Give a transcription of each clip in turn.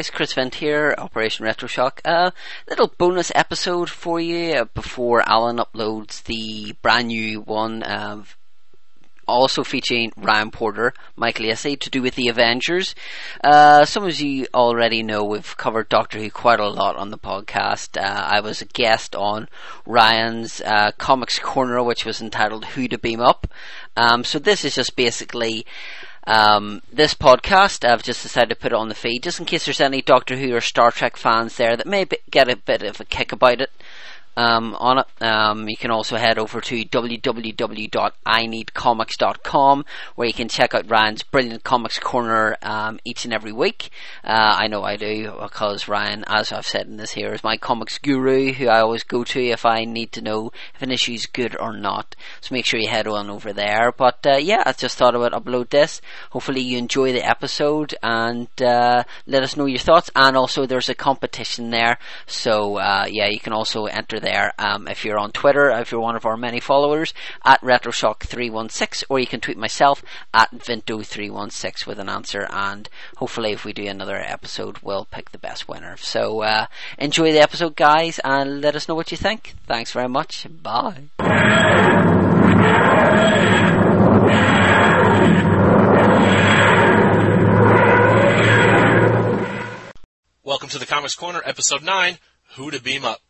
Guys, Chris Vent here, Operation Retroshock. A uh, little bonus episode for you before Alan uploads the brand new one, uh, also featuring Ryan Porter, Michael Lacey, to do with the Avengers. Uh, some of you already know we've covered Doctor Who quite a lot on the podcast. Uh, I was a guest on Ryan's uh, Comics Corner, which was entitled Who to Beam Up. Um, so this is just basically um, this podcast, I've just decided to put it on the feed just in case there's any Doctor Who or Star Trek fans there that may get a bit of a kick about it um, on it. Um, you can also head over to www.ineedcomics.com where you can check out Ryan's brilliant comics corner um, each and every week. Uh, I know I do because Ryan, as I've said in this here, is my comics guru who I always go to if I need to know if an issue is good or not. So make sure you head on over there. But uh, yeah, I just thought I would upload this. Hopefully you enjoy the episode and uh, let us know your thoughts. And also there's a competition there. So uh, yeah, you can also enter there there. Um, if you're on Twitter, if you're one of our many followers, at RetroShock316, or you can tweet myself at Vinto316 with an answer, and hopefully if we do another episode, we'll pick the best winner. So, uh, enjoy the episode, guys, and let us know what you think. Thanks very much. Bye. Welcome to the Comics Corner, Episode 9 Who to Beam Up.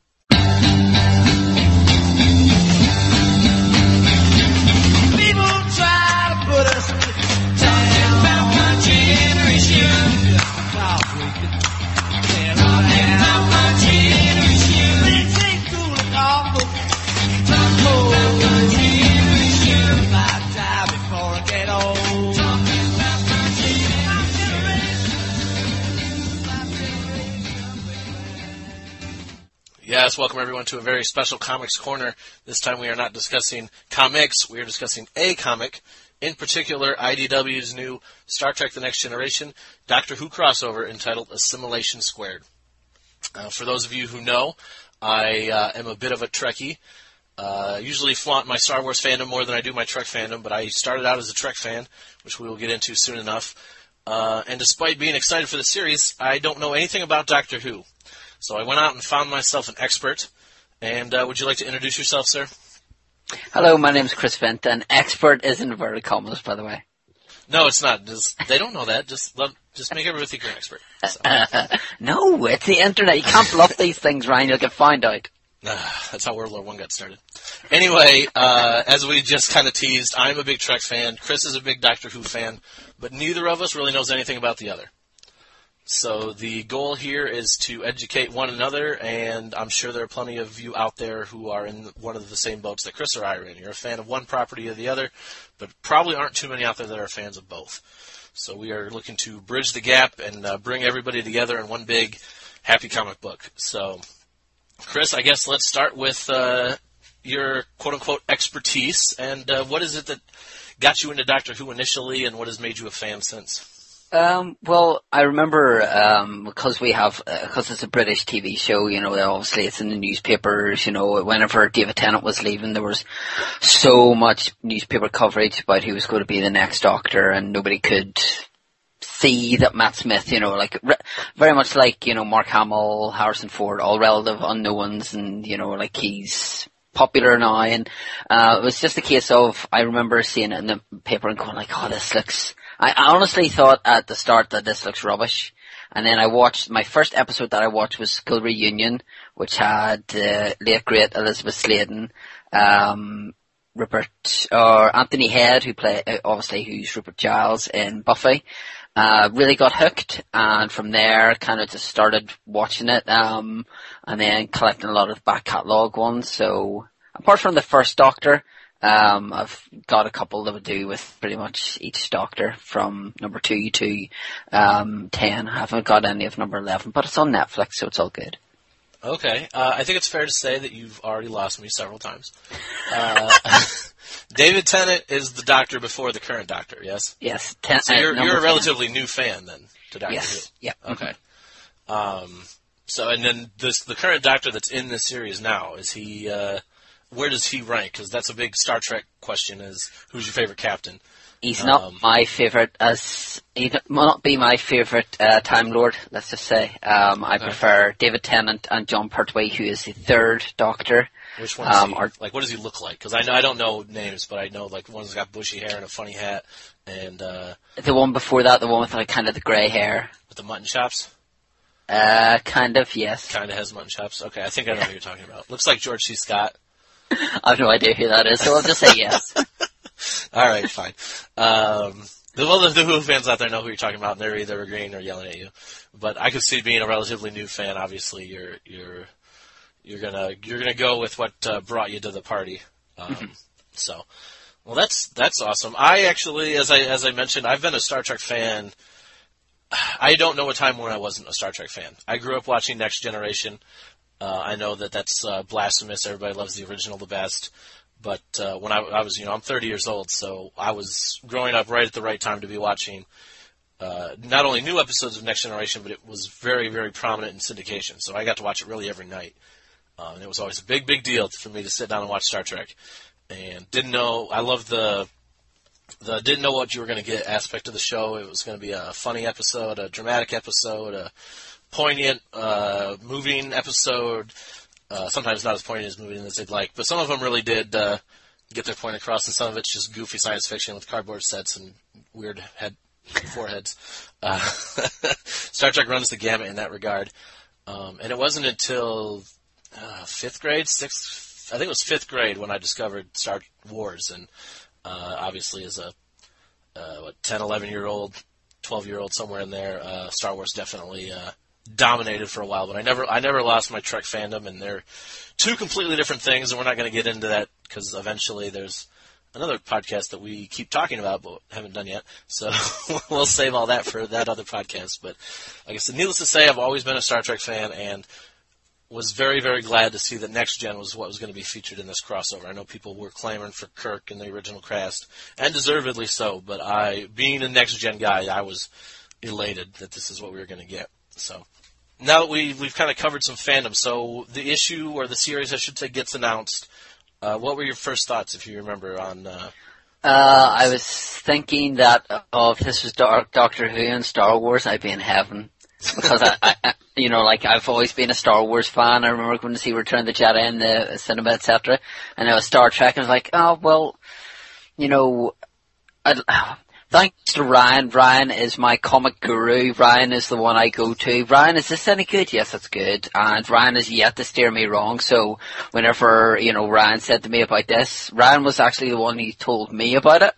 Yes, welcome everyone to a very special Comics Corner. This time we are not discussing comics, we are discussing a comic, in particular IDW's new Star Trek The Next Generation Doctor Who crossover entitled Assimilation Squared. Uh, for those of you who know, I uh, am a bit of a Trekkie. Uh, usually flaunt my Star Wars fandom more than I do my Trek fandom, but I started out as a Trek fan, which we will get into soon enough. Uh, and despite being excited for the series, I don't know anything about Doctor Who. So I went out and found myself an expert. And uh, would you like to introduce yourself, sir? Hello, my name is Chris Fenton. Expert is in inverted commas, by the way. No, it's not. Just, they don't know that. Just love, just make everyone think you're an expert. So. no, it's the internet. You can't bluff these things, Ryan. You'll get found out. that's how World War One got started. Anyway, uh, as we just kind of teased, I'm a big Trek fan. Chris is a big Doctor Who fan, but neither of us really knows anything about the other. So the goal here is to educate one another, and I'm sure there are plenty of you out there who are in one of the same boats that Chris or I are in. You're a fan of one property or the other, but probably aren't too many out there that are fans of both. So we are looking to bridge the gap and uh, bring everybody together in one big happy comic book. So, Chris, I guess let's start with uh, your quote unquote expertise, and uh, what is it that got you into Doctor Who initially, and what has made you a fan since? Um, well, I remember um, because we have because uh, it's a British TV show. You know, obviously it's in the newspapers. You know, whenever David Tennant was leaving, there was so much newspaper coverage about who was going to be the next Doctor, and nobody could see that Matt Smith. You know, like re- very much like you know Mark Hamill, Harrison Ford, all relative unknowns, and you know, like he's popular now, and uh, it was just a case of I remember seeing it in the paper and going like, "Oh, this looks." I honestly thought at the start that this looks rubbish. And then I watched, my first episode that I watched was School Reunion, which had uh, late great Elizabeth Sladen, um, Rupert, or Anthony Head, who play, uh, obviously who's Rupert Giles in Buffy. Uh, really got hooked, and from there, kind of just started watching it, um, and then collecting a lot of back catalogue ones. So, apart from the first Doctor, um, I've got a couple that would do with pretty much each doctor from number two to um, ten. I haven't got any of number eleven, but it's on Netflix, so it's all good. Okay, uh, I think it's fair to say that you've already lost me several times. Uh, David Tennant is the Doctor before the current Doctor, yes? Yes. Ten- so you're, you're a relatively 10. new fan then to Doctor yes. Who. Yeah. Okay. Mm-hmm. Um, so and then this the current Doctor that's in this series now is he? Uh, where does he rank? Because that's a big Star Trek question: is who's your favorite captain? He's not Um, my favorite as he will not be my favorite uh, Time Lord. Let's just say um, I Okay. prefer David Tennant and Jon Pertwee, who is the third Doctor. Which one? Um, or- like, what does he look like? Because I know I don't know names, but I know like one's got bushy hair and a funny hat, and uh, The one before that, the one with like kind of the grey hair, with the mutton chops. uh, kind of yes. Kind of has mutton chops. Okay, I think I know who you're talking about. Looks like George C. Scott. I have no idea who that is, so I'll just say yes. All right, fine. Um, the, well, the, the Who fans out there know who you're talking about, and they're either agreeing or yelling at you. But I could see being a relatively new fan. Obviously, you're you're you're gonna you're gonna go with what uh, brought you to the party. Um, So, well, that's that's awesome. I actually, as I as I mentioned, I've been a Star Trek fan. I don't know a time when I wasn't a Star Trek fan. I grew up watching Next Generation. Uh, I know that that's uh, blasphemous. Everybody loves the original the best. But uh, when I, I was, you know, I'm 30 years old, so I was growing up right at the right time to be watching uh, not only new episodes of Next Generation, but it was very, very prominent in syndication. So I got to watch it really every night, uh, and it was always a big, big deal for me to sit down and watch Star Trek. And didn't know, I loved the the didn't know what you were going to get aspect of the show. It was going to be a funny episode, a dramatic episode, a poignant, uh, moving episode. Uh, sometimes not as poignant as moving as they'd like, but some of them really did uh, get their point across, and some of it's just goofy science fiction with cardboard sets and weird head foreheads. Uh, Star Trek runs the gamut in that regard, um, and it wasn't until uh, fifth grade, sixth, I think it was fifth grade when I discovered Star Wars, and uh, obviously as a uh, what 10, 11 year old, 12 year old somewhere in there, uh, Star Wars definitely uh, dominated for a while. But I never I never lost my Trek fandom, and they're two completely different things, and we're not going to get into that because eventually there's another podcast that we keep talking about but haven't done yet. So we'll save all that for that other podcast. But I guess needless to say, I've always been a Star Trek fan and was very, very glad to see that Next Gen was what was going to be featured in this crossover. I know people were clamoring for Kirk in the original cast, and deservedly so, but I, being a Next Gen guy, I was elated that this is what we were going to get. So, now that we, we've kind of covered some fandom, so the issue, or the series, I should say, gets announced. Uh, what were your first thoughts, if you remember, on uh, Uh, I was thinking that oh, if this was Doc- Doctor Who and Star Wars, I'd be in heaven. Because I, I, I, you know, like I've always been a Star Wars fan. I remember going to see Return of the Jedi in the cinema, etc. And it was Star Trek, and I was like, oh well, you know, I'd, thanks to Ryan. Ryan is my comic guru. Ryan is the one I go to. Ryan, is this any good? Yes, it's good. And Ryan has yet to steer me wrong. So whenever you know Ryan said to me about this, Ryan was actually the one who told me about it.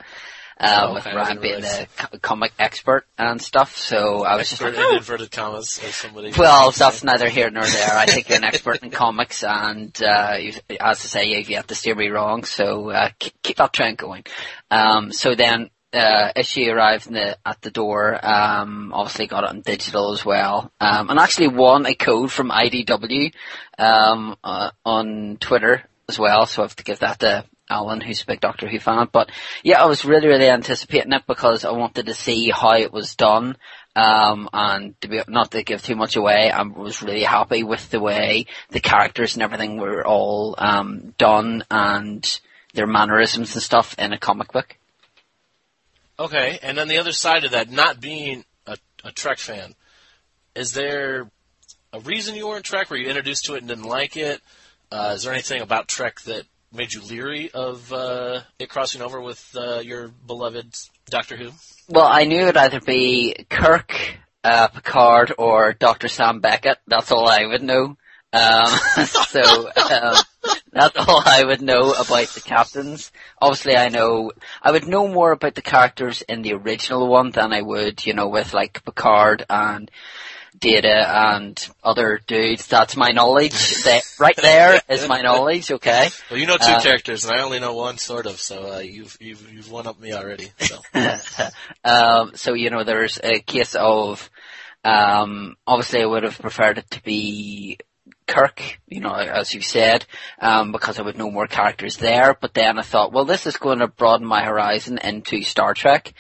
Uh, Oh, with I Ryan being realize. co- comic expert and stuff, so I was just expert like, in "Oh, inverted commas, as somebody well, that's neither here nor there. I think you're an expert in comics, and uh, as I say, you've yet to steer me wrong. So uh, keep, keep that trend going. Um, so then, uh, issue arrived the, at the door. Um, obviously got it on digital as well, um, and actually won a code from IDW um, uh, on Twitter as well. So I have to give that to Alan, who's a big Doctor Who fan. But yeah, I was really, really anticipating it because I wanted to see how it was done. Um, and to be, not to give too much away, I was really happy with the way the characters and everything were all um, done and their mannerisms and stuff in a comic book. Okay, and then the other side of that, not being a, a Trek fan, is there a reason you weren't Trek? Were you introduced to it and didn't like it? Uh, is there anything about Trek that made you leery of uh, it crossing over with uh, your beloved Doctor Who? Well, I knew it'd either be Kirk, uh, Picard, or Dr. Sam Beckett. That's all I would know. Um, so um, that's all I would know about the captains. Obviously, I know I would know more about the characters in the original one than I would, you know, with like Picard and Data and other dudes. That's my knowledge. That right there is my knowledge. Okay. Well, you know two Uh, characters, and I only know one, sort of. So uh, you've you've you've one up me already. So um, so you know, there's a case of um, obviously I would have preferred it to be Kirk, you know, as you said, um, because I would know more characters there. But then I thought, well, this is going to broaden my horizon into Star Trek.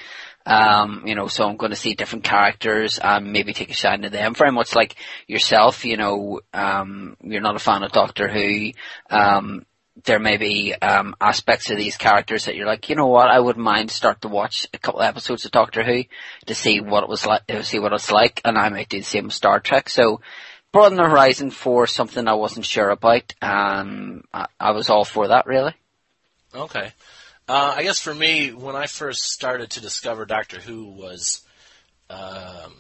Um, you know, so I'm going to see different characters and maybe take a shine to them. Very much like yourself, you know, um, you're not a fan of Doctor Who. Um, there may be um, aspects of these characters that you're like, you know what, I wouldn't mind start to watch a couple of episodes of Doctor Who to see what it was like, to see what it's like, and I might do the same with Star Trek. So, broaden the horizon for something I wasn't sure about. Um, I, I was all for that, really. Okay. Uh, I guess for me, when I first started to discover Doctor Who was um,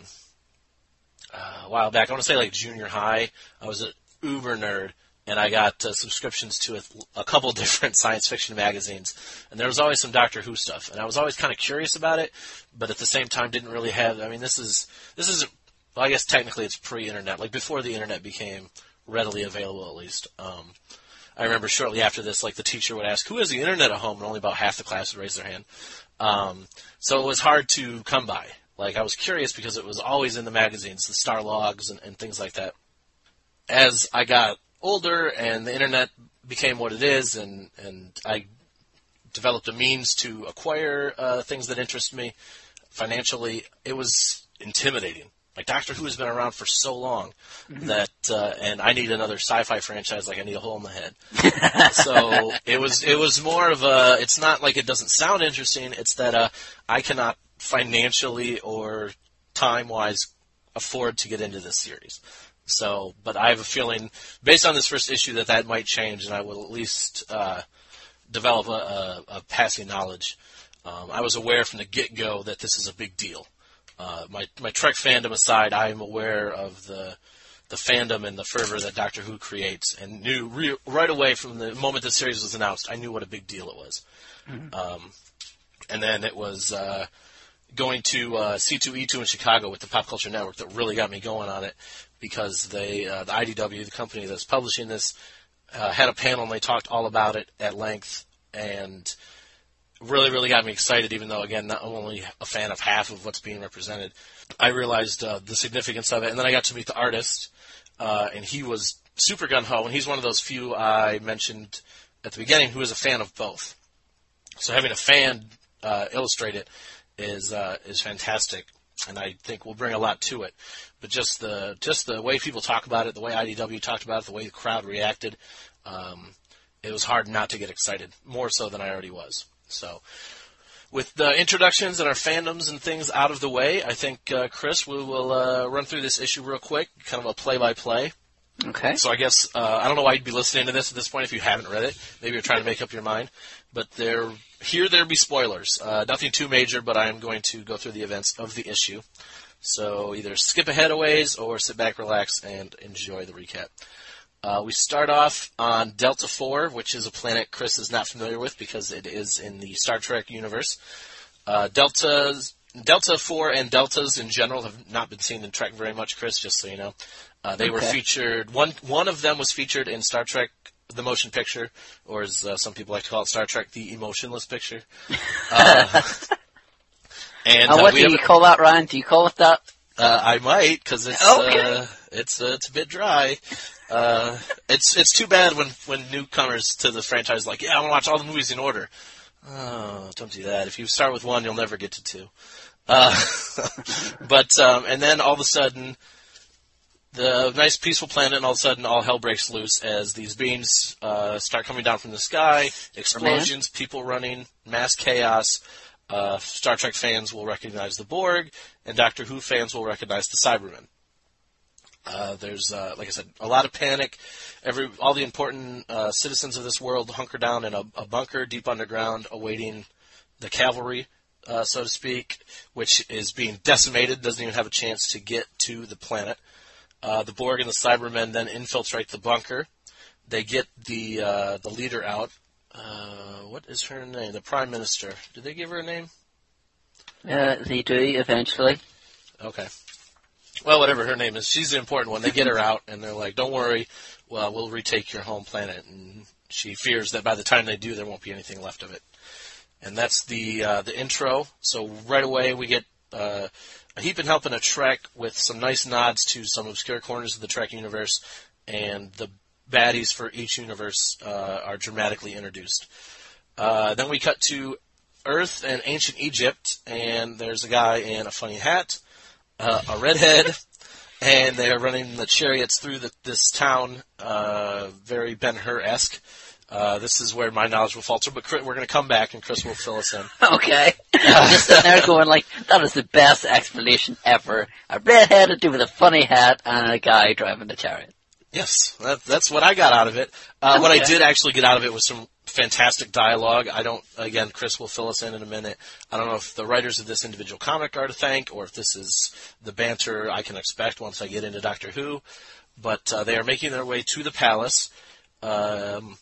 uh, a while back. I want to say like junior high. I was an uber nerd, and I got uh, subscriptions to a, a couple different science fiction magazines, and there was always some Doctor Who stuff, and I was always kind of curious about it, but at the same time didn't really have. I mean, this is this isn't. Well, I guess technically it's pre-internet, like before the internet became readily available, at least. Um, I remember shortly after this, like the teacher would ask, "Who has the internet at home?" and only about half the class would raise their hand. Um, so it was hard to come by. Like I was curious because it was always in the magazines, the Starlogs and, and things like that. As I got older and the internet became what it is, and and I developed a means to acquire uh, things that interest me financially, it was intimidating. Like Doctor Who has been around for so long mm-hmm. that, uh, and I need another sci-fi franchise. Like I need a hole in the head. so it was it was more of a. It's not like it doesn't sound interesting. It's that uh, I cannot financially or time wise afford to get into this series. So, but I have a feeling, based on this first issue, that that might change, and I will at least uh, develop a, a, a passing knowledge. Um, I was aware from the get go that this is a big deal. Uh, my my Trek fandom aside, I am aware of the the fandom and the fervor that Doctor Who creates, and knew re- right away from the moment the series was announced, I knew what a big deal it was. Mm-hmm. Um, and then it was uh, going to uh, C2E2 in Chicago with the Pop Culture Network that really got me going on it because they uh, the IDW, the company that's publishing this, uh, had a panel and they talked all about it at length and really, really got me excited, even though, again, not only a fan of half of what's being represented. I realized uh, the significance of it, and then I got to meet the artist, uh, and he was super gun ho, and he's one of those few I mentioned at the beginning who is a fan of both. So having a fan uh, illustrate it is uh, is fantastic, and I think will bring a lot to it. But just the just the way people talk about it, the way IDW talked about it, the way the crowd reacted, um, it was hard not to get excited, more so than I already was. So, with the introductions and our fandoms and things out of the way, I think uh, Chris, we will uh, run through this issue real quick, kind of a play-by-play. Okay. So I guess uh, I don't know why you'd be listening to this at this point if you haven't read it. Maybe you're trying to make up your mind. But there, here there be spoilers. Uh, nothing too major, but I am going to go through the events of the issue. So either skip ahead a ways or sit back, relax, and enjoy the recap. Uh, we start off on Delta 4, which is a planet Chris is not familiar with because it is in the Star Trek universe. Uh, Deltas, Delta 4 and Deltas in general have not been seen in Trek very much, Chris, just so you know. Uh, they okay. were featured, one, one of them was featured in Star Trek the motion picture, or as uh, some people like to call it, Star Trek the emotionless picture. Uh, and uh, what do you call that, Ryan? Do you call it that? I might because it's okay. it's it's a bit dry. Uh, it's it's too bad when when newcomers to the franchise like, yeah, I want to watch all the movies in order. Oh, don't do that. If you start with one, you'll never get to two. Uh, but um, and then all of a sudden, the nice peaceful planet, and all of a sudden, all hell breaks loose as these beams uh, start coming down from the sky, explosions, people running, mass chaos. Uh, Star Trek fans will recognize the Borg, and Doctor Who fans will recognize the Cybermen. Uh, there's, uh, like I said, a lot of panic. Every all the important uh, citizens of this world hunker down in a, a, bunker deep underground, awaiting the cavalry, uh, so to speak, which is being decimated. Doesn't even have a chance to get to the planet. Uh, the Borg and the Cybermen then infiltrate the bunker. They get the uh, the leader out. what is her name? The Prime Minister. Did they give her a name? they do eventually. Okay well, whatever her name is, she's the important one. They get her out, and they're like, "Don't worry, well, we'll retake your home planet." And she fears that by the time they do, there won't be anything left of it. And that's the uh, the intro. So right away, we get uh, a heap and help and a Trek with some nice nods to some obscure corners of the Trek universe, and the baddies for each universe uh, are dramatically introduced. Uh, then we cut to Earth and ancient Egypt, and there's a guy in a funny hat uh, a redhead, and they are running the chariots through the, this town, uh, very Ben Hur esque. Uh, this is where my knowledge will falter, but Chris, we're going to come back and Chris will fill us in. Okay. I'm just sitting there going like, that is the best explanation ever. A redheaded dude with a funny hat and a guy driving the chariot. Yes, that, that's what I got out of it. Uh, What I did actually get out of it was some fantastic dialogue. I don't, again, Chris will fill us in in a minute. I don't know if the writers of this individual comic are to thank or if this is the banter I can expect once I get into Doctor Who. But uh, they are making their way to the palace. Um,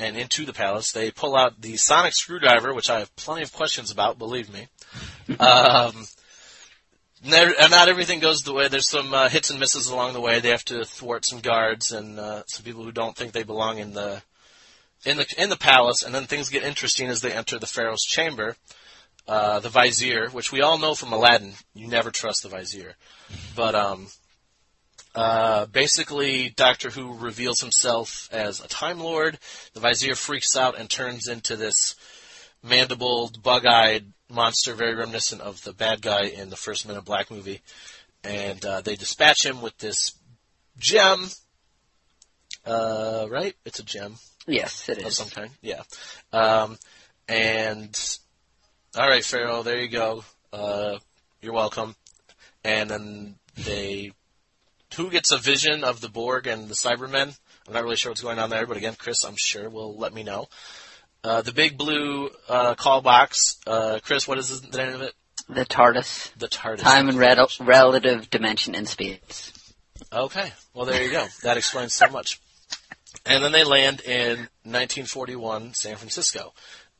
and into the palace, they pull out the sonic screwdriver, which I have plenty of questions about, believe me. Um, and not everything goes the way. There's some uh, hits and misses along the way. They have to thwart some guards and uh, some people who don't think they belong in the in the in the palace. And then things get interesting as they enter the pharaoh's chamber. Uh, the vizier, which we all know from Aladdin, you never trust the vizier. But um, uh, basically, Doctor Who reveals himself as a Time Lord. The vizier freaks out and turns into this mandibled, bug-eyed monster, very reminiscent of the bad guy in the first Men in Black movie. And uh, they dispatch him with this gem. Uh, right? It's a gem Yes, it of is. some kind. Yeah. Um, and all right, Pharaoh, there you go. Uh, you're welcome. And then they, who gets a vision of the Borg and the Cybermen? I'm not really sure what's going on there, but again, Chris, I'm sure will let me know. Uh, the big blue uh, call box. Uh, Chris, what is the name of it? The TARDIS. The TARDIS. Time and rel- relative dimension in space. Okay. Well, there you go. That explains so much. And then they land in 1941 San Francisco.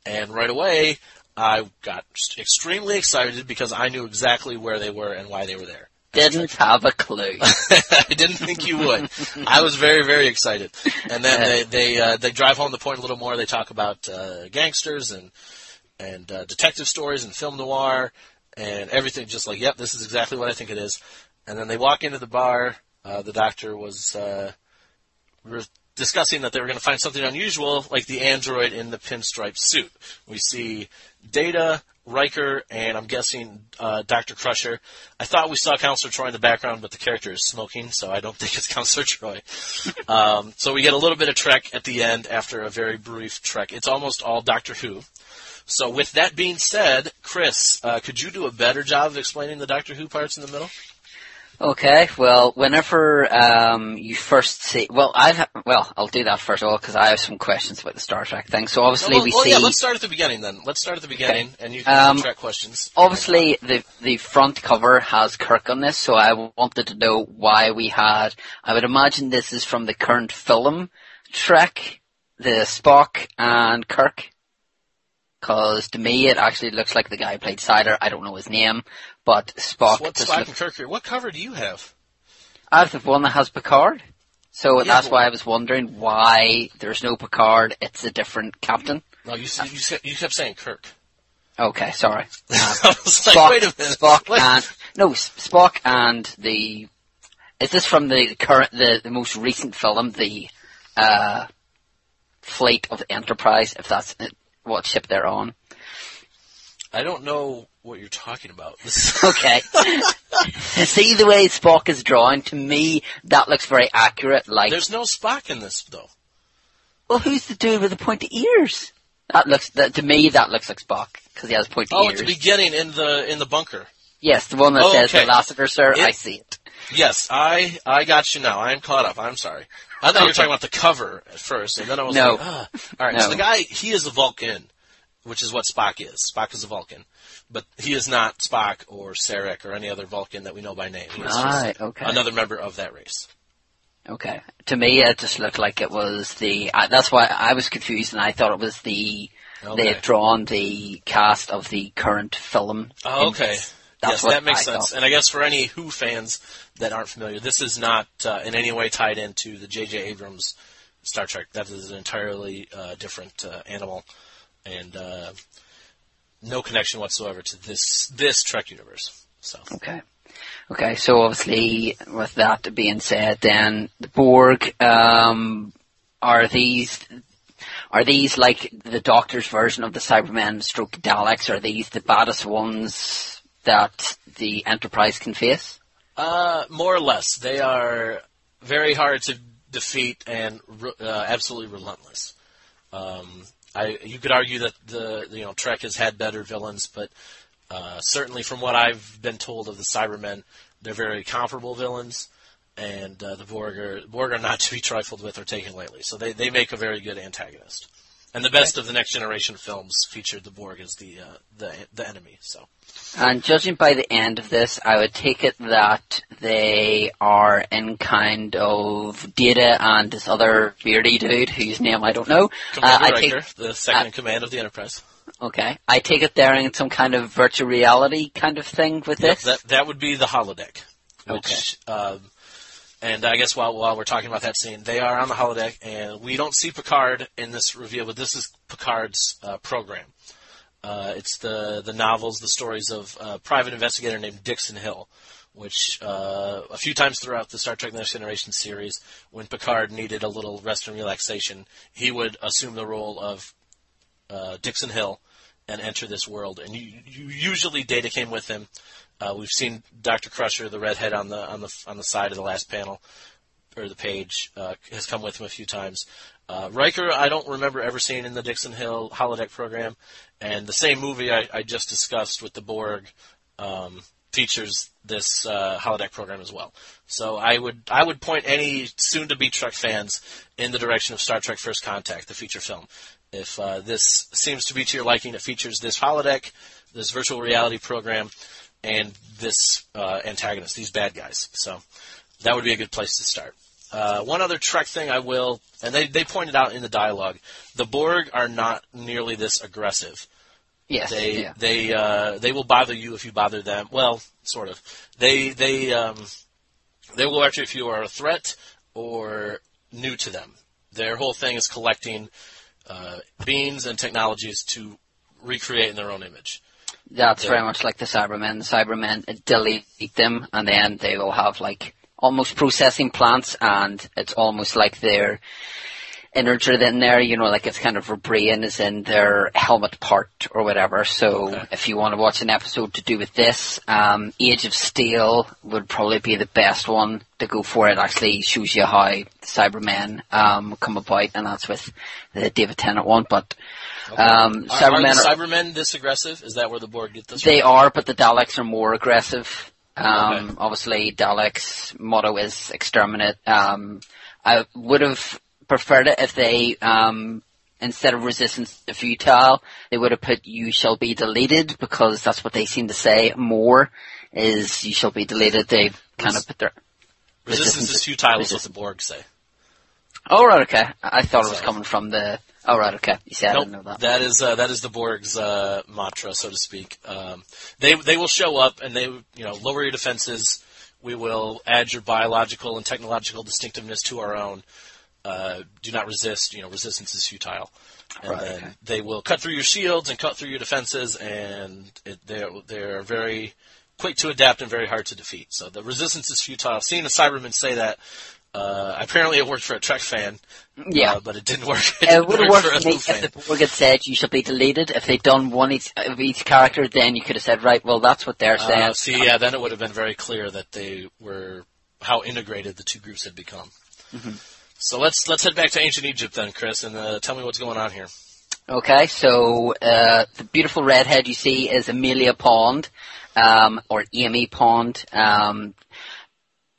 And right away, I got extremely excited because I knew exactly where they were and why they were there. Didn't have a clue. I didn't think you would. I was very, very excited. And then they they uh, they drive home the point a little more. They talk about uh, gangsters and and uh, detective stories and film noir and everything. Just like, yep, this is exactly what I think it is. And then they walk into the bar. Uh, the doctor was uh, re- discussing that they were going to find something unusual, like the android in the pinstripe suit. We see Data, Riker, and I'm guessing uh, Dr. Crusher. I thought we saw Counselor Troy in the background, but the character is smoking, so I don't think it's Counselor Troy. um, so we get a little bit of Trek at the end after a very brief Trek. It's almost all Doctor Who. So with that being said, Chris, uh, could you do a better job of explaining the Doctor Who parts in the middle? Okay, well, whenever um, you first see, well, I ha- well, I'll do that first of all because I have some questions about the Star Trek thing. So obviously well, we well, see, yeah, let's start at the beginning then. Let's start at the beginning, and you can Um, Trek questions. obviously the the front cover has Kirk on this, so I wanted to know why we had. I would imagine this is from the current film Trek, the Spock and Kirk. Because to me, it actually looks like the guy who played Sylar. I don't know his name, but Spock. So what's Spock and Kirk here? What cover do you have? I have the one that has Picard. So Yeah, that's why I was wondering why there's no Picard. It's a different captain. No, you said- you, said, you kept saying Kirk. Okay, sorry. I was like, Spock, wait a minute. Spock Wait. and no Spock and the. Is this from the current the, the most recent film, the uh, fleet of the Enterprise? If that's it, what ship they're on. I don't know what you're talking about. Okay. See the way Spock is drawn. To me, that looks very accurate. Like, There's no Spock in this though. well, who's the dude with the pointy ears? That looks that, to me. That looks like Spock because he has pointy Oh, ears. Oh, at the beginning in the in the bunker. yes, the one that Oh, says okay. the Lassiter, sir. It- I see it. Yes, I I got you now. I am caught up. I'm sorry. I thought you were talking about the cover at first, and then I was No. like, ah. all right. So the guy, he is a Vulcan, which is what Spock is. Spock is a Vulcan, but he is not Spock or Sarek or any other Vulcan that we know by name. Right. Okay. another member of that race. Okay. To me, it just looked like it was the. I that's why I was confused, and I thought it was the. They had drawn the cast of the current film. Oh, okay. That's yes, that makes I sense. thought. And I guess for any Who fans that aren't familiar, this is not uh, in any way tied into the J.J. Abrams Star Trek. That is an entirely uh, different uh, animal, and uh, no connection whatsoever to this this Trek universe. So Okay. Okay, so obviously, with that being said, then the Borg, um, are these, are these like the Doctor's version of the Cybermen stroke Daleks? Are these the baddest ones that the Enterprise can face? uh, more or less, they are very hard to defeat and re- uh, absolutely relentless. Um, I you could argue that the you know Trek has had better villains, but uh, certainly from what I've been told of the Cybermen, they're very comparable villains, and uh, the Borg are, Borg are not to be trifled with or taken lightly. So they, they make a very good antagonist. And the best of the next generation films featured the Borg as the uh, the the enemy. So, And judging by the end of this, I would take it that they are in kind of Data and this other beardy dude whose name I don't know. Commander I Riker, take the second uh, in command of the Enterprise. okay. I take it they're in some kind of virtual reality kind of thing with Yep, this. that that would be the holodeck. Okay. Which, um, and I guess while while we're talking about that scene, they are on the holodeck, and we don't see Picard in this reveal, but this is Picard's uh, program. Uh, it's the the novels, the stories of a private investigator named Dixon Hill, which uh, a few times throughout the Star Trek Next Generation series, when Picard needed a little rest and relaxation, he would assume the role of uh, Dixon Hill and enter this world. And you, you usually Data came with him. Uh, we've seen Doctor Crusher, the redhead on the on the on the side of the last panel or the page, uh, has come with him a few times. Uh, Riker, I don't remember ever seeing in the Dixon Hill holodeck program, and the same movie I, I just discussed with the Borg um, features this uh, holodeck program as well. So I would I would point any soon-to-be Trek fans in the direction of Star Trek: First Contact, the feature film. If uh, this seems to be to your liking, it features this holodeck, this virtual reality program, and this uh, antagonist, these bad guys. So that would be a good place to start. Uh, one other Trek thing I will, and they, they pointed out in the dialogue, the Borg are not nearly this aggressive. yes. They yeah. they uh, they will bother you if you bother them. Well, sort of. They they um, they will after you if you are a threat or new to them. Their whole thing is collecting uh, beings and technologies to recreate in their own image. That's Yeah. very much like the Cybermen. The Cybermen delete them, and then they will have like almost processing plants, and it's almost like their innards in there. You know, like it's kind of their brain is in their helmet part or whatever. So Okay. if you want to watch an episode to do with this, um, Age of Steel would probably be the best one to go for. It actually shows you how Cybermen um, come about, and that's with the David Tennant one. But um, Cybermen the are- Cybermen this aggressive? Is that where the Borg get this? they from? are, but the Daleks are more aggressive. Um, Okay. Obviously, Daleks' motto is exterminate. Um, I would have preferred it if they, um, instead of resistance to futile, they would have put "you shall be deleted" because that's what they seem to say more. Is "you shall be deleted." They kind of put their. Resistance resistance- is futile, is what the Borg say. Oh right, okay. I thought it was coming from the. Oh right, okay. You said I didn't know that. that is uh, that is the Borg's uh, mantra, so to speak. Um, they they will show up and they you know lower your defenses. We will add your biological and technological distinctiveness to our own. Uh, do not resist. You know, resistance is futile. And Right, then okay. they will cut through your shields and cut through your defenses, and it, they're they're very quick to adapt and very hard to defeat. So the resistance is futile. Seeing a Cyberman say that. Uh, apparently, it worked for a Trek fan, Yeah. uh, but it didn't work. It, It would have work worked for a me fan. if the Borg had said you shall be deleted. If they'd done one each, of each character, then you could have said, right, well, that's what they're saying. Uh, see, yeah, then it would have been very clear that they were how integrated the two groups had become. Mm-hmm. So let's let's head back to ancient Egypt then, Chris, and uh, tell me what's going on here. Okay, so uh, the beautiful redhead you see is Amelia Pond, um, or Amy Pond. Um,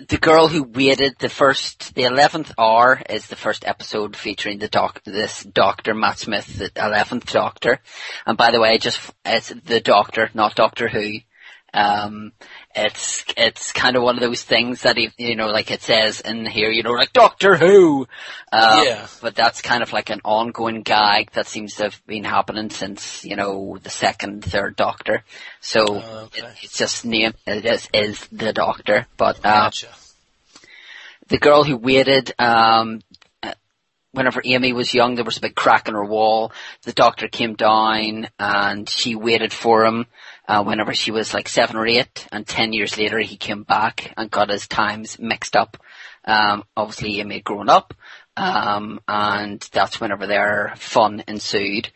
the girl who waited the first, the eleventh hour is the first episode featuring the doc, this Doctor Matt Smith, the eleventh Doctor. And by the way, just it's the Doctor, not Doctor Who. Um, it's it's kind of one of those things that he, you know, like it says in here, you know, like Doctor Who. Uh, Yeah. But that's kind of like an ongoing gag that seems to have been happening since you know the second, third Doctor. So Uh, okay. it, it's just name it is is the Doctor, but uh, Gotcha. the girl who waited, um, uh, whenever Amy was young, there was a big crack in her wall. The doctor came down and she waited for him, uh, whenever she was like seven or eight. And ten years later, he came back and got his times mixed up. Um, obviously Amy had grown up. Um, and that's whenever their fun ensued.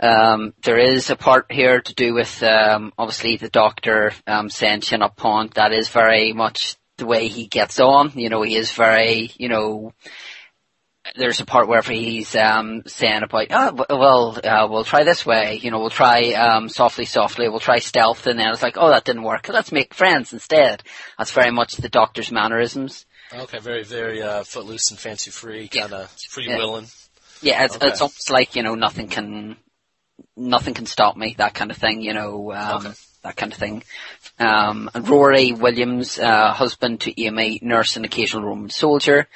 Um, there is a part here to do with, um, obviously the doctor, um, saying chin up pond. That is very much the way he gets on. You know, he is very, you know, there's a part where he's um, saying about, oh, well, uh, we'll try this way, you know, we'll try um, softly, softly, we'll try stealth, and then it's like, oh, that didn't work. Let's make friends instead. That's very much the Doctor's mannerisms. Okay, very, very uh, footloose and fancy free, kind of free willing. Yeah, it's, Okay. it's almost like you know nothing can, nothing can stop me. That kind of thing, you know, um, Okay. that kind of thing. Um, and Rory Williams, uh, husband to Amy, nurse and occasional Roman soldier.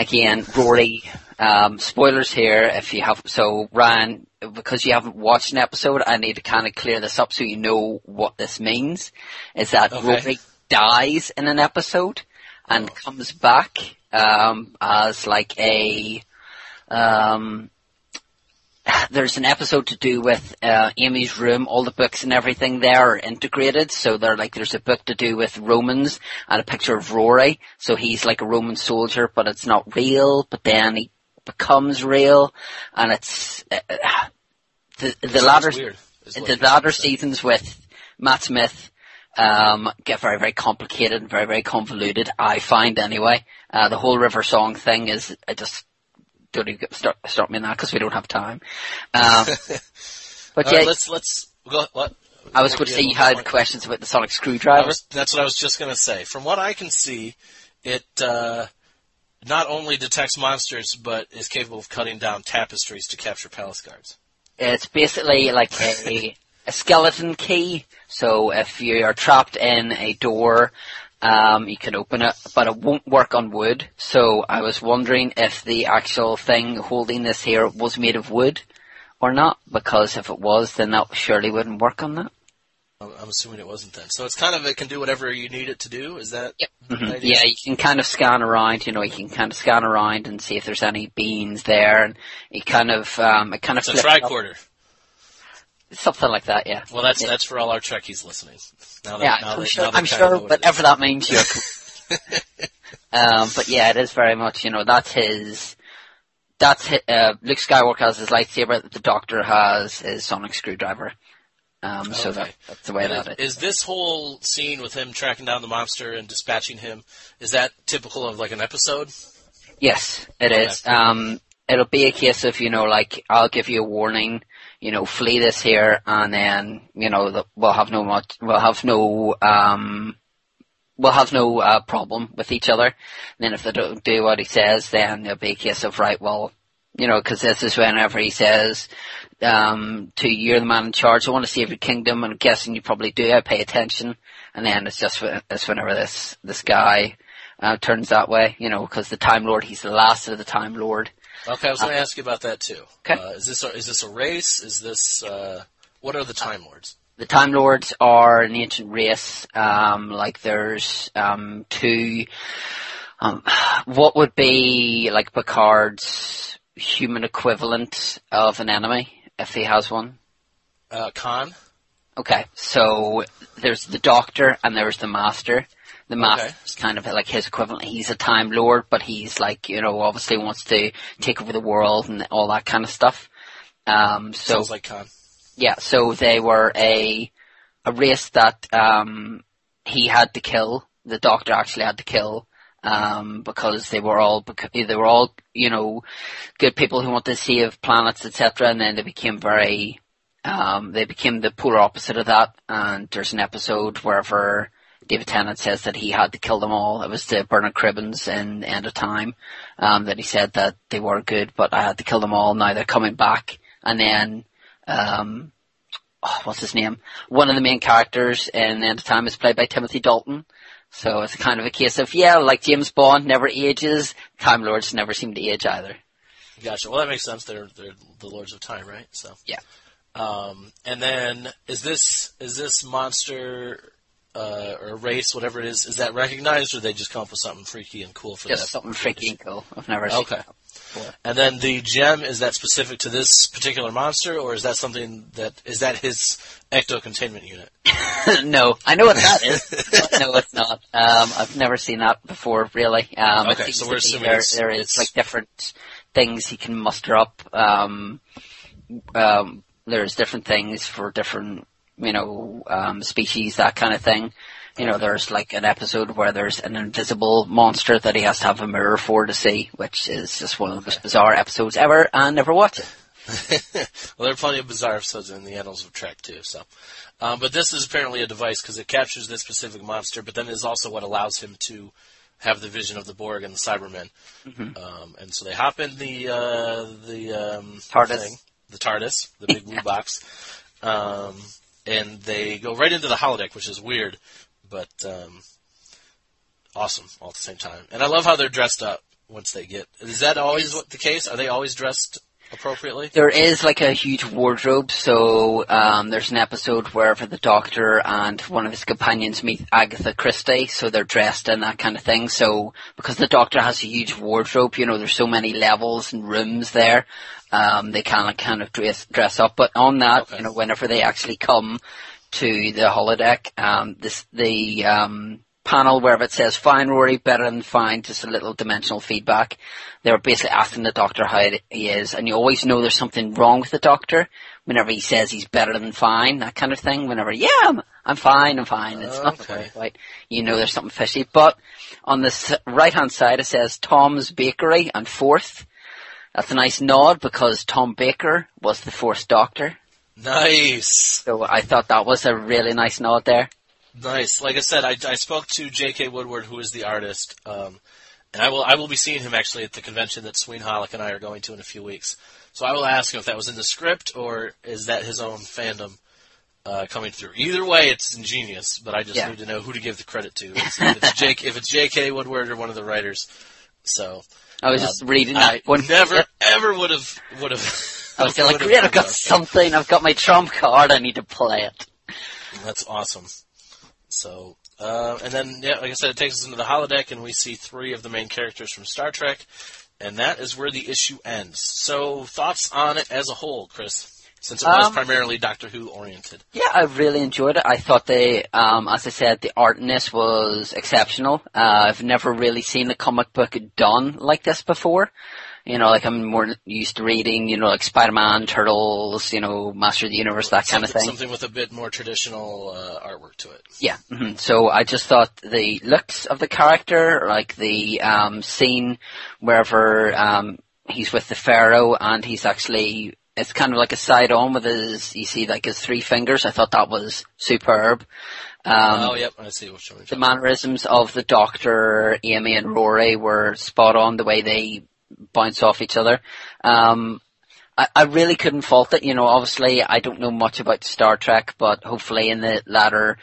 Again, Rory. Um, spoilers here if you have. So Ryan, because you haven't watched an episode, I need to kind of clear this up so you know what this means. Is that Okay. Rory dies in an episode and comes back um, as like a um, there's an episode to do with uh, Amy's room. All the books and everything there are integrated. So they're like there's a book to do with Romans and a picture of Rory. So he's like a Roman soldier, but it's not real. But then he becomes real, and it's uh, the the Sounds latter weird, is what the latter seasons with Matt Smith um, get very, very complicated and very, very convoluted. I find anyway. Uh, the whole River Song thing is just don't even start start me that because we don't have time. Um, but yeah, right, let's let's go. What? I was going to say you had questions about the sonic screwdriver. was, that's what I was just going to say. From what I can see, it uh, not only detects monsters, but is capable of cutting down tapestries to capture palace guards. It's basically like a, a skeleton key. So if you are trapped in a door, um, you can open it, but it won't work on wood. So I was wondering if the actual thing holding this here was made of wood or not, because if it was, then that surely wouldn't work on that. I'm assuming it wasn't then. So it's kind of it can do whatever you need it to do. Is that? the Mhm. Yeah, you can kind of scan around, you know, you can kind of scan around and see if there's any beans there, and it kind of, um, it kind of It's a flips up. Something like that, yeah. Well, that's Yeah. that's for all our Trekkies listening. Now that, Yeah, I'm sure. I'm sure know what it whatever that means. You're. um, but yeah, it is very much. You know, that's his. That's hi uh, Luke Skywalker has his lightsaber. The Doctor has his sonic screwdriver. Um, so Okay. that, that's the way And that is, is. is this whole scene with him tracking down the monster and dispatching him is that typical of like an episode? Yes, it Okay. is. Um, it'll be a case of you know, like I'll give you a warning. You know, flee this here, and then you know we'll have no much. We'll have no. Um, we'll have no uh, problem with each other. And then if they don't do what he says, then it'll be a case of right. Well, you know, because this is whenever he says um, to you, you're the man in charge. I want to save your kingdom, and I'm guessing you probably do. I pay attention, and then it's just it's whenever this this guy uh, turns that way, you know, because the Time Lord, he's the last of the Time Lord. Okay, I was going to ask you about that too. Okay. Uh, is this a, is this a race? Is this uh, what are the Time Lords? The Time Lords are an ancient race. Um, like there's um, two. Um, what would be like Picard's human equivalent of an enemy if he has one? Uh, Khan. Okay, so there's the Doctor and there's the Master. The Master Okay. is kind of like his equivalent. He's a Time Lord, but he's like you know obviously wants to take over the world and all that kind of stuff. Um, so Sounds like Khan. yeah, so they were a a race that um he had to kill. The doctor actually had to kill um because they were all they were all you know good people who wanted to save planets etc. And then they became very um they became the polar opposite of that. And there's an episode wherever David Tennant says that he had to kill them all. It was the Bernard Cribbins in End of Time um, that he said that they were good, but I had to kill them all. Now they're coming back, and then um, oh, what's his name? One of the main characters in End of Time is played by Timothy Dalton. So it's kind of a case of yeah, like James Bond never ages, Time Lords never seem to age either. Gotcha. Well, that makes sense. They're they're the Lords of Time, right? So Yeah. Um, and then is this is this monster uh, or race, whatever it is, is that recognized, or they just come up with something freaky and cool for Just that? something freaky and cool. I've never seen Okay. before. And then the gem is that specific to this particular monster, or is that something that is that his ecto containment unit? no, I know what that is. no, it's not. Um, I've never seen that before, really. Um, Okay, so we're assuming there, it's- there is it's- like different things he can muster up. Um, um, there's different things for different, you know, um, species, that kind of thing. You know, there's like an episode where there's an invisible monster that he has to have a mirror for to see, which is just one of the most bizarre episodes ever, and never watch it. well, there are plenty of bizarre episodes in the annals of Trek too. So, um, but this is apparently a device because it captures this specific monster, but then is also what allows him to have the vision of the Borg and the Cybermen. Mm-hmm. Um, and so they hop in the uh, the um, TARDIS, thing, the TARDIS, the big blue box, um, and they go right into the holodeck, which is weird, but um, awesome all at the same time. And I love how they're dressed up once they get. Is that always what the case? Are they always dressed appropriately? There is like a huge wardrobe. So um, there's an episode where the Doctor and one of his companions meet Agatha Christie, so they're dressed in that kind of thing. So because the Doctor has a huge wardrobe, you know, there's so many levels and rooms there. Um, they kind of kind of dress dress up, but on that, okay. you know, whenever they actually come to the holodeck, um, this the um, panel where it says fine Rory, better than fine, just a little dimensional feedback. They're basically asking the doctor how he is, and you always know there's something wrong with the doctor whenever he says he's better than fine, that kind of thing. Whenever, yeah, I'm, I'm fine, I'm fine. It's not okay. right. You know there's something fishy. But on the right hand side it says Tom's Bakery and fourth. That's a nice nod because Tom Baker was the fourth doctor. Nice. So I thought that was a really nice nod there. Nice. Like I said, I, I spoke to J.K. Woodward, who is the artist, um, and I will I will be seeing him actually at the convention that Sween Hollick and I are going to in a few weeks. So I will ask him if that was in the script or is that his own fandom uh, coming through. Either way, it's ingenious, but I just yeah. need to know who to give the credit to. It's, if it's Jake, if it's J.K. Woodward or one of the writers. So I was just reading that. I one. never ever would have would have. I was like, great! I've got something. I've got my trump card. I need to play it. That's awesome. So, uh, and then, yeah, like I said, it takes us into the holodeck, and we see three of the main characters from Star Trek, and that is where the issue ends. So, thoughts on it as a whole, Chris? Since it was um, primarily Doctor Who oriented. Yeah, I really enjoyed it. I thought they, um, as I said, the art in this was exceptional. Uh, I've never really seen a comic book done like this before. You know, like I'm more used to reading, you know, like Spider-Man, Turtles, you know, Master of the Universe, that something, kind of thing. Something with a bit more traditional uh, artwork to it. Yeah. Mm-hmm. So I just thought the looks of the character, like the um, scene wherever um, he's with the Pharaoh and he's actually it's kind of like a side on with his, you see like his three fingers. I thought that was superb. Um, oh, yep, I see what you're The mannerisms of the Doctor, Amy, and Rory were spot on. The way they bounce off each other. Um, I, I really couldn't fault it. You know, obviously I don't know much about Star Trek, but hopefully in the latter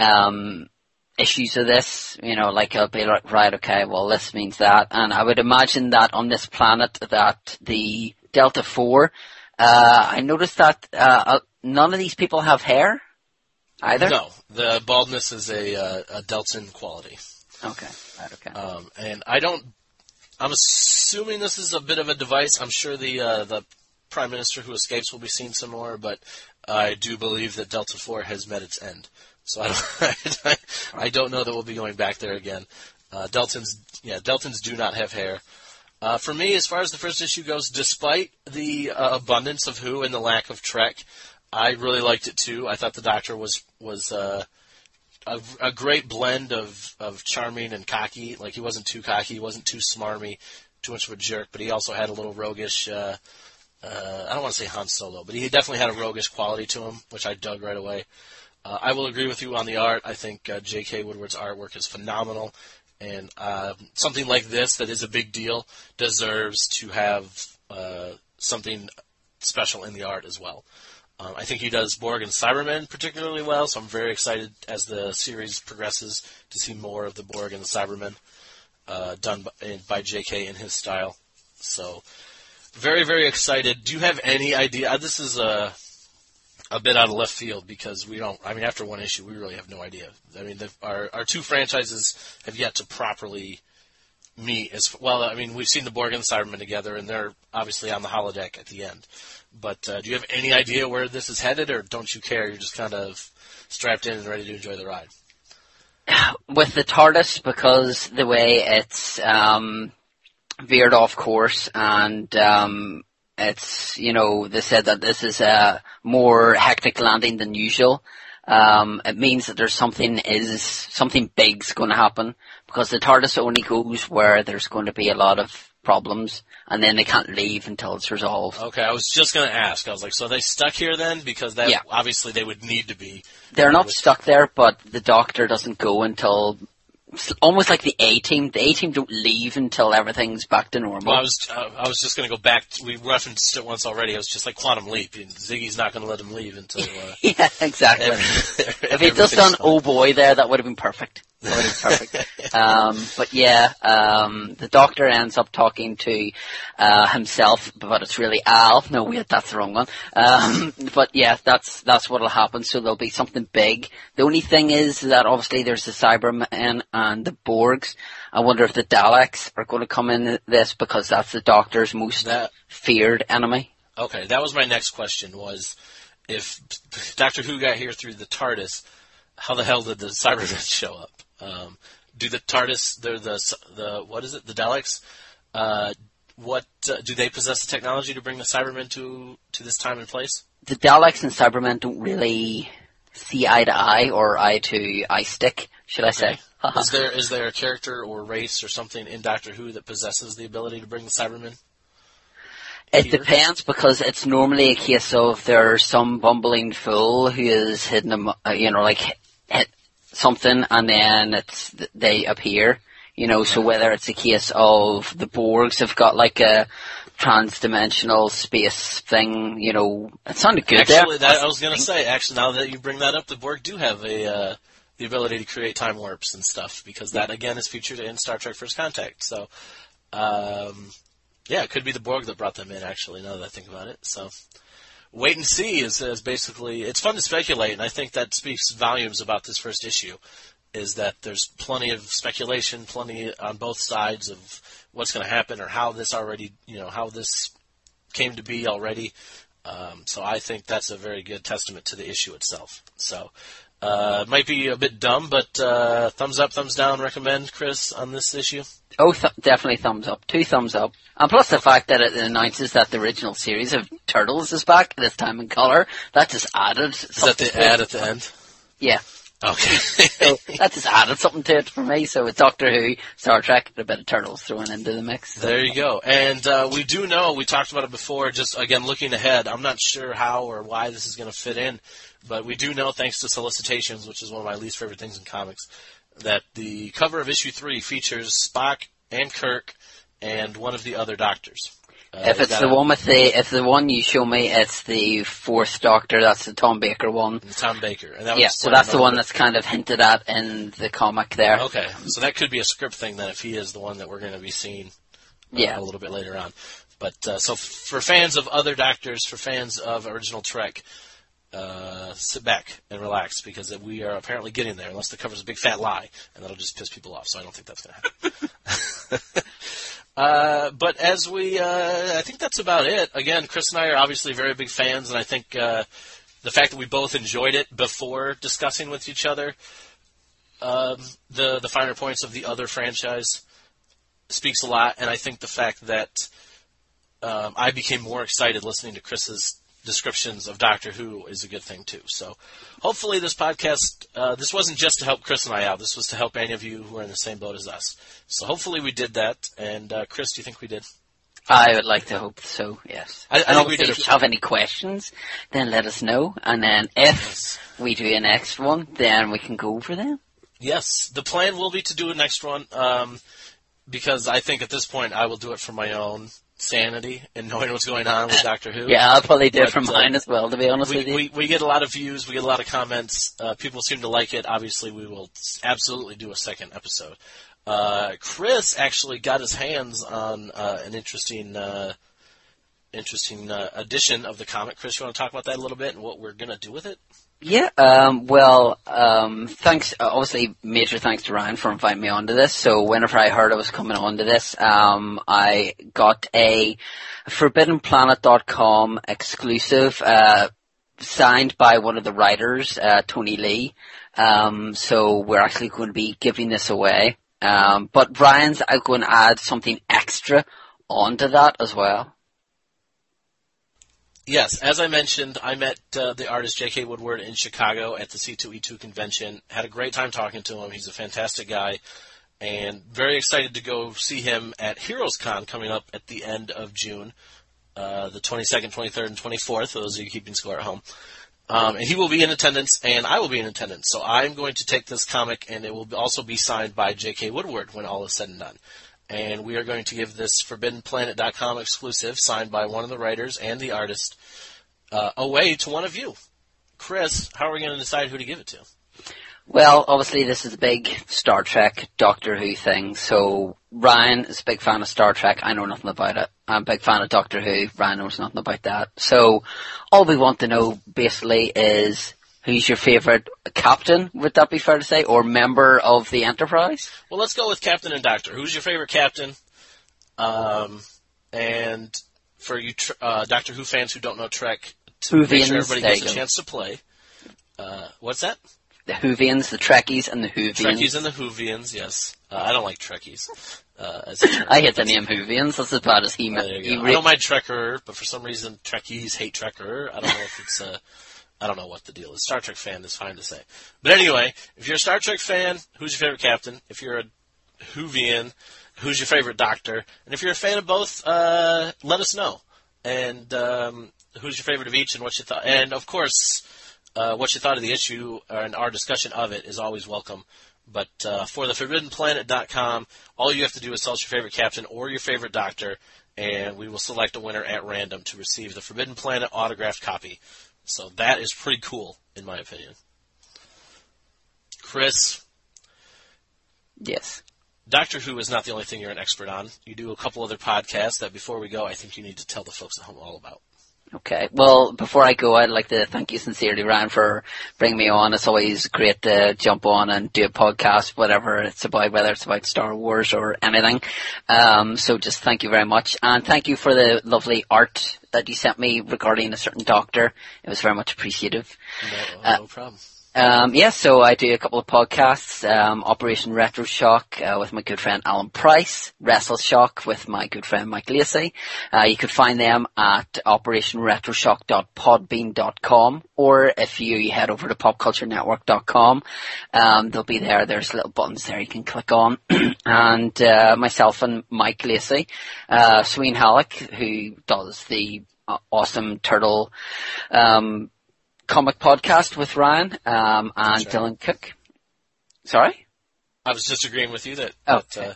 um, issues of this, you know, like I'll be like, right, okay, well this means that, and I would imagine that on this planet that the Delta Four, uh, I noticed that uh, uh none of these people have hair either. No, the baldness is a, uh, a Deltan quality. Okay, right, okay. Um, and I don't I'm assuming this is a bit of a device. I'm sure the uh, the prime minister who escapes will be seen some more, but I do believe that Delta Four has met its end. So I don't, I don't know that we'll be going back there again. Uh, Deltans, yeah, Deltans do not have hair. Uh, for me, as far as the first issue goes, despite the uh, abundance of Who and the lack of Trek, I really liked it too. I thought the Doctor was was uh, a, a great blend of, of charming and cocky. Like he wasn't too cocky, he wasn't too smarmy, too much of a jerk, but he also had a little roguish. Uh, uh, I don't want to say Han Solo, but he definitely had a roguish quality to him, which I dug right away. Uh, I will agree with you on the art. I think uh, J.K. Woodward's artwork is phenomenal, and uh, something like this that is a big deal deserves to have uh, something special in the art as well. Um, I think he does Borg and Cybermen particularly well, so I'm very excited as the series progresses to see more of the Borg and the Cybermen uh, done by, by J.K. in his style. So, very, very excited. Do you have any idea? Uh, this is a a bit out of left field because we don't. I mean, after one issue, we really have no idea. I mean, the, our our two franchises have yet to properly meet. As well, I mean, we've seen the Borg and the Cybermen together, and they're obviously on the holodeck at the end. But uh, do you have any idea where this is headed, or don't you care? You're just kind of strapped in and ready to enjoy the ride. With the TARDIS, because the way it's um, veered off course, and um, it's you know they said that this is a more hectic landing than usual. um, it means that there's something is something big's going to happen because the TARDIS only goes where there's going to be a lot of problems, and then they can't leave until it's resolved. Okay, I was just going to ask. I was like, so are they stuck here then? Because that Yeah. obviously they would need to be. They're not stuck there, but the Doctor doesn't go until almost like the A team. The A team don't leave until everything's back to normal. Well, I was uh, I was just going to go back. To, we referenced it once already. It was just like Quantum Leap. and Ziggy's not going to let him leave until. Uh, yeah, exactly. if he'd just done oh boy there, that would have been perfect. That would have been perfect. Um, but yeah, um, the doctor ends up talking to uh, himself, but it's really Al. No, wait, that's the wrong one. Um, but yeah, that's that's what'll happen. So there'll be something big. The only thing is that obviously there's the Cybermen and the Borgs. I wonder if the Daleks are going to come in this because that's the Doctor's most That feared enemy. okay, that was my next question. Was if Doctor Who got here through the TARDIS, how the hell did the Cybermen show up? Um, do the TARDIS, they're the the what is it? The Daleks. Uh, what uh, do they possess the technology to bring the Cybermen to to this time and place? the Daleks and Cybermen don't really see eye to eye or eye to eye stick, should I say? Okay. is there is there a character or race or something in Doctor Who that possesses the ability to bring the Cybermen? it here? depends because it's normally a case of there's some bumbling fool who is hidden, uh, you know, like something and then it's they appear. You know, so whether it's a case of the Borgs have got like a trans-dimensional space thing, you know, it sounded good Actually, that, I was going to say. Actually, now that you bring that up, the Borg do have a uh, the ability to create time warps and stuff because that again is featured in Star Trek: First Contact. So, um, yeah, it could be the Borg that brought them in. Actually, now that I think about it, so wait and see is, is basically it's fun to speculate, and I think that speaks volumes about this first issue. Is that there's plenty of speculation, plenty on both sides of what's going to happen or how this already, you know, how this came to be already. Um, so I think that's a very good testament to the issue itself. So uh, might be a bit dumb, but uh, thumbs up, thumbs down, recommend Chris on this issue. Oh, th- definitely thumbs up. Two thumbs up. And plus the fact that it announces that the original series of Turtles is back, this time in colour, that just added Is that the ad at the end? Yeah. Okay. So that just added something to it for me. So it's Doctor Who, Star Trek, and a bit of Turtles thrown into the mix. There you go. And uh, we do know, we talked about it before, just again looking ahead, I'm not sure how or why this is going to fit in, but we do know, thanks to solicitations, which is one of my least favorite things in comics, that the cover of issue three features Spock and Kirk and one of the other doctors. Uh, If it's the a- one with the, if the one you show me, it's the fourth Doctor, that's the Tom Baker one. Tom Baker. And that was Yeah, so that's the one that's kind of hinted at in the comic there. Okay, so that could be a script thing then if he is the one that we're going to be seeing uh, Yeah. a little bit later on. But uh, so f- for fans of other Doctors, for fans of original Trek, uh, sit back and relax because we are apparently getting there. Unless the cover's a big fat lie, and that'll just piss people off. So I don't think that's going to happen. Uh, but as we, uh, I think that's about it. Again, Chris and I are obviously very big fans, and I think uh, the fact that we both enjoyed it before discussing with each other um, the the finer points of the other franchise speaks a lot. And I think the fact that um, I became more excited listening to Chris's descriptions of Doctor Who is a good thing too. So hopefully this podcast, uh, this wasn't just to help Chris and I out. This was to help any of you who are in the same boat as us. So hopefully we did that. And uh, Chris, do you think we did? I would like to hope so, yes. I- I and think we obviously did if you have any questions, then let us know. And then if we do a next one, then we can go over them. Yes, the plan will be to do a next one um, because I think at this point I will do it for my own sanity and knowing what's going on with Doctor Who. Yeah, I'll probably But, for uh, mine as well, to be honest we, with you. we, we get a lot of views, we get a lot of comments. Uh, people seem to like it. Obviously, we will absolutely do a second episode. Uh, Chris actually got his hands on uh, an interesting, uh, interesting uh, edition of the comic. Chris, you want to talk about that a little bit and what we're gonna do with it? Yeah, um, well, um, thanks, uh, obviously major thanks to Ryan for inviting me onto this. So whenever I heard I was coming onto this, um, I got a ForbiddenPlanet.com exclusive, uh, signed by one of the writers, uh, Tony Lee. Um, so we're actually going to be giving this away. Um, but Ryan's going to add something extra onto that as well. Yes, as I mentioned, I met uh, the artist J.K. Woodward in Chicago at the C2E2 convention. Had a great time talking to him. He's a fantastic guy, and very excited to go see him at Heroes Con coming up at the end of June, uh, the 22nd, 23rd, and 24th. For those of you keeping score at home. Um, and he will be in attendance, and I will be in attendance. So I'm going to take this comic, and it will also be signed by J.K. Woodward when all is said and done. And we are going to give this ForbiddenPlanet.com exclusive, signed by one of the writers and the artist, uh, away to one of you. Chris, how are we going to decide who to give it to? Well, obviously this is a big Star Trek, Doctor Who thing, so Ryan is a big fan of Star Trek, I know nothing about it. I'm a big fan of Doctor Who, Ryan knows nothing about that. So, all we want to know basically is who's your favourite captain, would that be fair to say, or member of the Enterprise? Well, let's go with Captain and Doctor. Who's your favorite captain? Um, and for you tr- uh, Doctor Who fans who don't know Trek, to make sure everybody gets a chance to play. Uh, what's that? The Whovians, the Trekkies, and the Whovians. Trekkies and the Whovians, yes. Uh, I don't like Trekkies. Uh, as. I hate the name Whovians, that's as bad as he meant. there you he re- I don't mind Trekker, but for some reason Trekkies hate Trekker. I don't know if it's uh, I don't know what the deal is. Star Trek fan is fine to say. But anyway, if you're a Star Trek fan, who's your favorite captain? If you're a Whovian, who's your favorite Doctor? And if you're a fan of both, uh, let us know. And um, who's your favorite of each, and what you thought? And of course, uh, what you thought of the issue and our discussion of it is always welcome. But uh, for the ForbiddenPlanet.com, all you have to do is tell us your favorite captain or your favorite doctor, and we will select a winner at random to receive the Forbidden Planet autographed copy. So that is pretty cool, in my opinion. Chris, yes. Doctor Who is not the only thing you're an expert on. You do a couple other podcasts that before we go, I think you need to tell the folks at home all about. Okay. Well, before I go, I'd like to thank you sincerely, Ryan, for bringing me on. It's always great to jump on and do a podcast, whatever it's about, whether it's about Star Wars or anything. Um, so just thank you very much. And thank you for the lovely art that you sent me regarding a certain doctor. It was very much appreciative. No, uh, no problem. Um, yes, so I do a couple of podcasts, um, Operation Retro Shock uh, with my good friend Alan Price, Wrestle Shock with my good friend Mike Lacey. Uh, you could find them at operationretroshock.podbean.com or if you head over to popculturenetwork.com, um, they'll be there. There's little buttons there you can click on. and uh, myself and Mike Lacey, uh, Sween Halleck, who does the uh, awesome turtle um, comic podcast with Ryan um, and. Dylan Cook. Sorry? I was just agreeing with you that, Oh, that uh,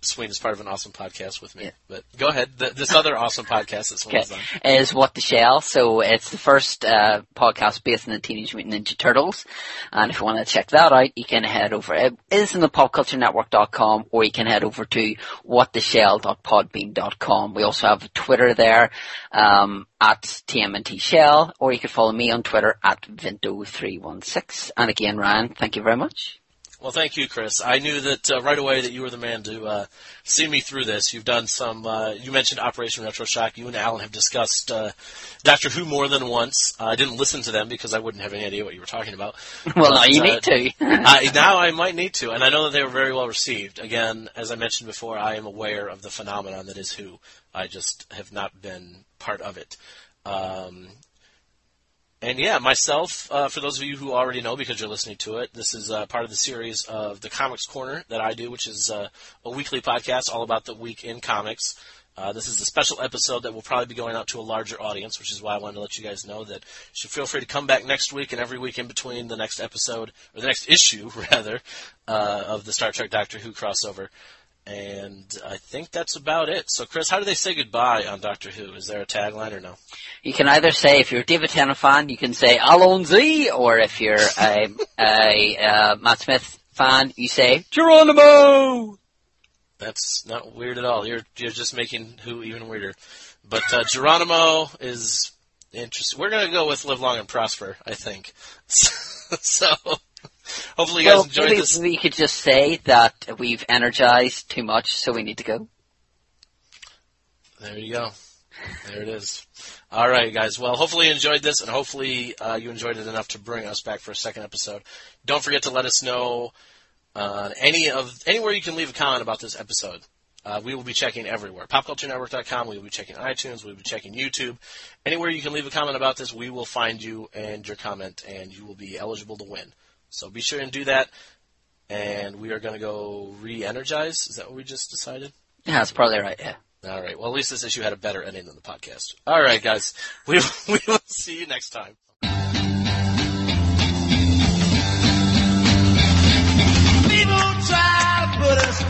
Swain is part of an awesome podcast with me. Yeah. But go ahead. Th this other awesome podcast that Swain Okay. is on. Is What the Shell. So it's the first uh, podcast based on the Teenage Mutant Ninja Turtles. And if you want to check that out, you can head over. It is in the popculturenetwork.com or you can head over to whattheshell.podbean.com. We also have Twitter there um, at TMNT Shell or you can follow me on Twitter at Vinto316. And again, Ryan, thank you very much. Well, thank you, Chris. I knew that uh, right away that you were the man to uh, see me through this. You've done some. Uh, you mentioned Operation Retro Shock. You and Alan have discussed uh, Doctor Who more than once. Uh, I didn't listen to them because I wouldn't have any idea what you were talking about. Well, But, now you uh, need to. I, now I might need to, and I know that they were very well received. Again, as I mentioned before, I am aware of the phenomenon that is Who. I just have not been part of it. Um, and yeah, myself, uh, for those of you who already know because you're listening to it, this is uh, part of the series of the Comics Corner that I do, which is uh, a weekly podcast all about the week in comics. Uh, this is a special episode that will probably be going out to a larger audience, which is why I wanted to let you guys know that you should feel free to come back next week and every week in between the next episode, or the next issue, rather, uh, of the Star Trek Doctor Who crossover. And I think that's about it. So, Chris, how do they say goodbye on Doctor Who? Is there a tagline or no? You can either say, if you're a David Tennant fan, you can say Allons-y, or if you're a, a uh, Matt Smith fan, you say Geronimo. That's not weird at all. You're you're just making Who even weirder. But uh, Geronimo is interesting. We're gonna go with Live Long and Prosper, I think. so hopefully you guys Well, enjoyed maybe this. we could just say that we've energized too much, so we need to go. There you go. There it is. All right, guys. Well, hopefully you enjoyed this, and hopefully uh, you enjoyed it enough to bring us back for a second episode. Don't forget to let us know uh, any of anywhere you can leave a comment about this episode. Uh, we will be checking everywhere. PopCultureNetwork.com. We will be checking iTunes. We will be checking YouTube. Anywhere you can leave a comment about this, we will find you and your comment, and you will be eligible to win. So be sure and do that. And we are going to go re-energize. Is that what we just decided? Yeah, that's probably right. Yeah. All right. Well, at least this issue had a better ending than the podcast. All right, guys. We will, we will see you next time. Try to put us